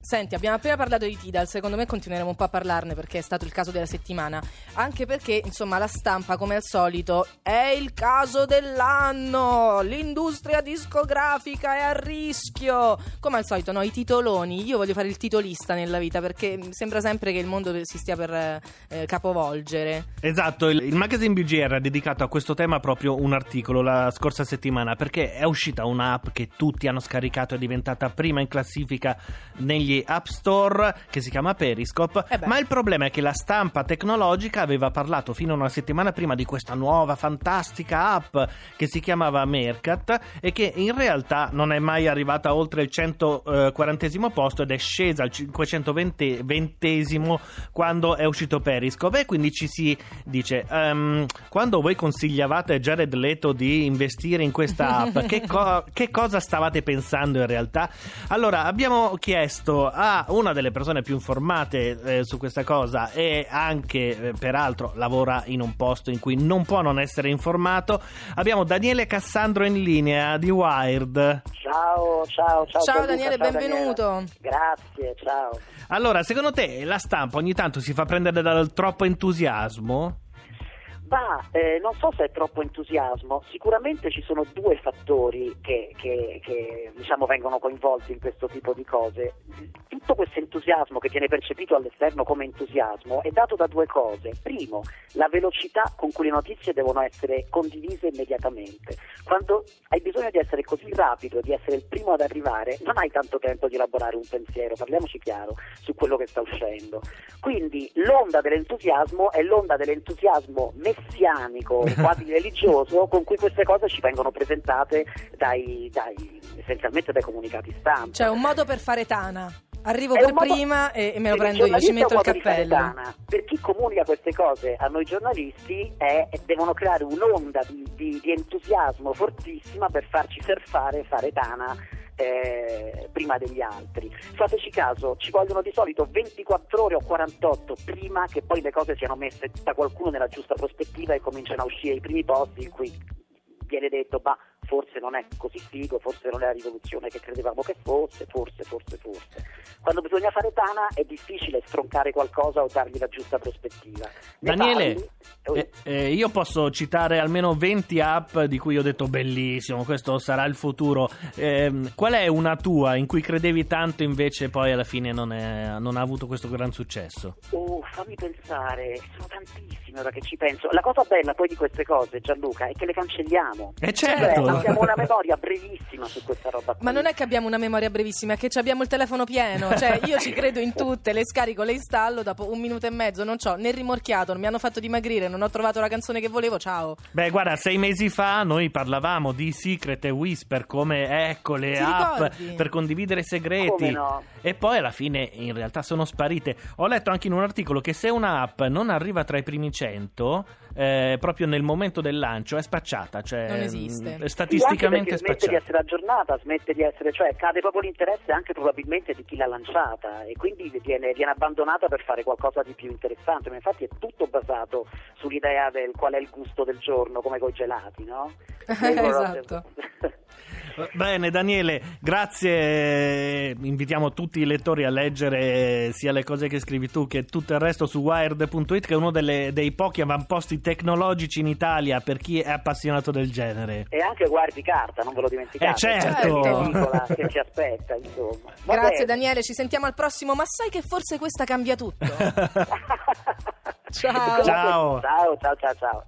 Senti, abbiamo appena parlato di Tidal, secondo me continueremo un po' a parlarne perché è stato il caso della settimana, anche perché, insomma, la stampa, come al solito, è il caso dell'anno, l'industria discografica è a rischio, come al solito, no, i titoloni, io voglio fare il titolista nella vita perché sembra sempre che il mondo si stia per eh, capovolgere. Esatto, il, il magazine BGR ha dedicato a questo tema proprio un articolo la scorsa settimana perché è uscita un'app che tutti hanno scaricato, è diventata prima in classifica negli App Store che si chiama Periscope. Eh ma il problema è che la stampa tecnologica aveva parlato fino a una settimana prima di questa nuova fantastica app che si chiamava Mercat e che in realtà non è mai arrivata oltre il 140 posto ed è scesa al 520 quando è uscito Periscope e quindi ci si dice ehm, quando voi consigliavate Jared Leto di investire in questa app che, co- che cosa stavate pensando in realtà? Allora abbiamo chiesto a una delle persone più informate eh, su questa cosa e anche eh, peraltro lavora in un posto in cui non può non essere informato. Abbiamo Daniele Cassandro in linea di Wired. Ciao, ciao, ciao. Ciao Gianluca, Daniele, ciao benvenuto. Daniela. Grazie, ciao. Allora, secondo te la stampa ogni tanto si fa prendere dal troppo entusiasmo? Ma eh, non so se è troppo entusiasmo, sicuramente ci sono due fattori che, che- che, diciamo, vengono coinvolti in questo tipo di cose. Tutto questo entusiasmo che viene percepito all'esterno come entusiasmo è dato da due cose. Primo, la velocità con cui le notizie devono essere condivise immediatamente. Quando bisogno di essere così rapido, di essere il primo ad arrivare, non hai tanto tempo di elaborare un pensiero, parliamoci chiaro su quello che sta uscendo. Quindi l'onda dell'entusiasmo è l'onda dell'entusiasmo messianico, quasi religioso, con cui queste cose ci vengono presentate dai, dai- essenzialmente dai comunicati stampa. Cioè, un modo per fare tana. Arrivo È per prima e, e me lo prendo io, ci metto il cappello. Per chi comunica queste cose a noi giornalisti è- devono creare un'onda di, di- di entusiasmo fortissima per farci surfare e fare tana eh, prima degli altri. Fateci caso, ci vogliono di solito 24 ore o 48 prima che poi le cose siano messe da qualcuno nella giusta prospettiva e cominciano a uscire i primi posti in cui viene detto bah forse non è così figo, forse non è la rivoluzione che credevamo che fosse, forse, forse, forse. Quando bisogna fare tana è difficile stroncare qualcosa o dargli la giusta prospettiva. Ne Daniele, parli- eh, eh, io posso citare almeno 20 app di cui ho detto bellissimo, questo sarà il futuro. Ehm, qual è una tua in cui credevi tanto invece poi alla fine non, è- non ha avuto questo gran successo? Oh, fammi pensare, sono tantissime ora che ci penso. La cosa bella poi di queste cose, Gianluca, è che le cancelliamo. Eh Cioè, certo! Abbiamo una memoria brevissima su questa roba qui. Ma non è che abbiamo una memoria brevissima, è che ci abbiamo il telefono pieno. Cioè, io ci credo in tutte, le scarico, le installo, dopo un minuto e mezzo non c'ho né rimorchiato, non mi hanno fatto dimagrire, non ho trovato la canzone che volevo, ciao. Beh, guarda, sei mesi fa noi parlavamo di Secret e Whisper come ecco le Ti app ricordi? per condividere segreti. Come no? E poi alla fine in realtà sono sparite. Ho letto anche in un articolo che se un'app non arriva tra i primi 100, eh, proprio nel momento del lancio, è spacciata. Cioè, Non esiste. mh, Sì, anche Statisticamente perché è smette di spacciata. essere aggiornata, smette di essere, cioè cade proprio l'interesse anche probabilmente di chi l'ha lanciata e quindi viene, viene abbandonata per fare qualcosa di più interessante. Ma infatti è tutto basato sull'idea del qual è il gusto del giorno, come coi gelati, no? Esatto. Bene Daniele, grazie. Invitiamo tutti i lettori a leggere sia le cose che scrivi tu che tutto il resto su wired.it che è uno delle- dei pochi avamposti tecnologici in Italia per chi è appassionato del genere. E anche guardi carta, non ve lo dimenticate. Eh, certo. C'è un'edicola che ci aspetta, insomma. Va Grazie bene. Daniele, ci sentiamo al prossimo, ma sai che forse questa cambia tutto. Ciao. Ciao. Ciao, ciao, ciao, ciao.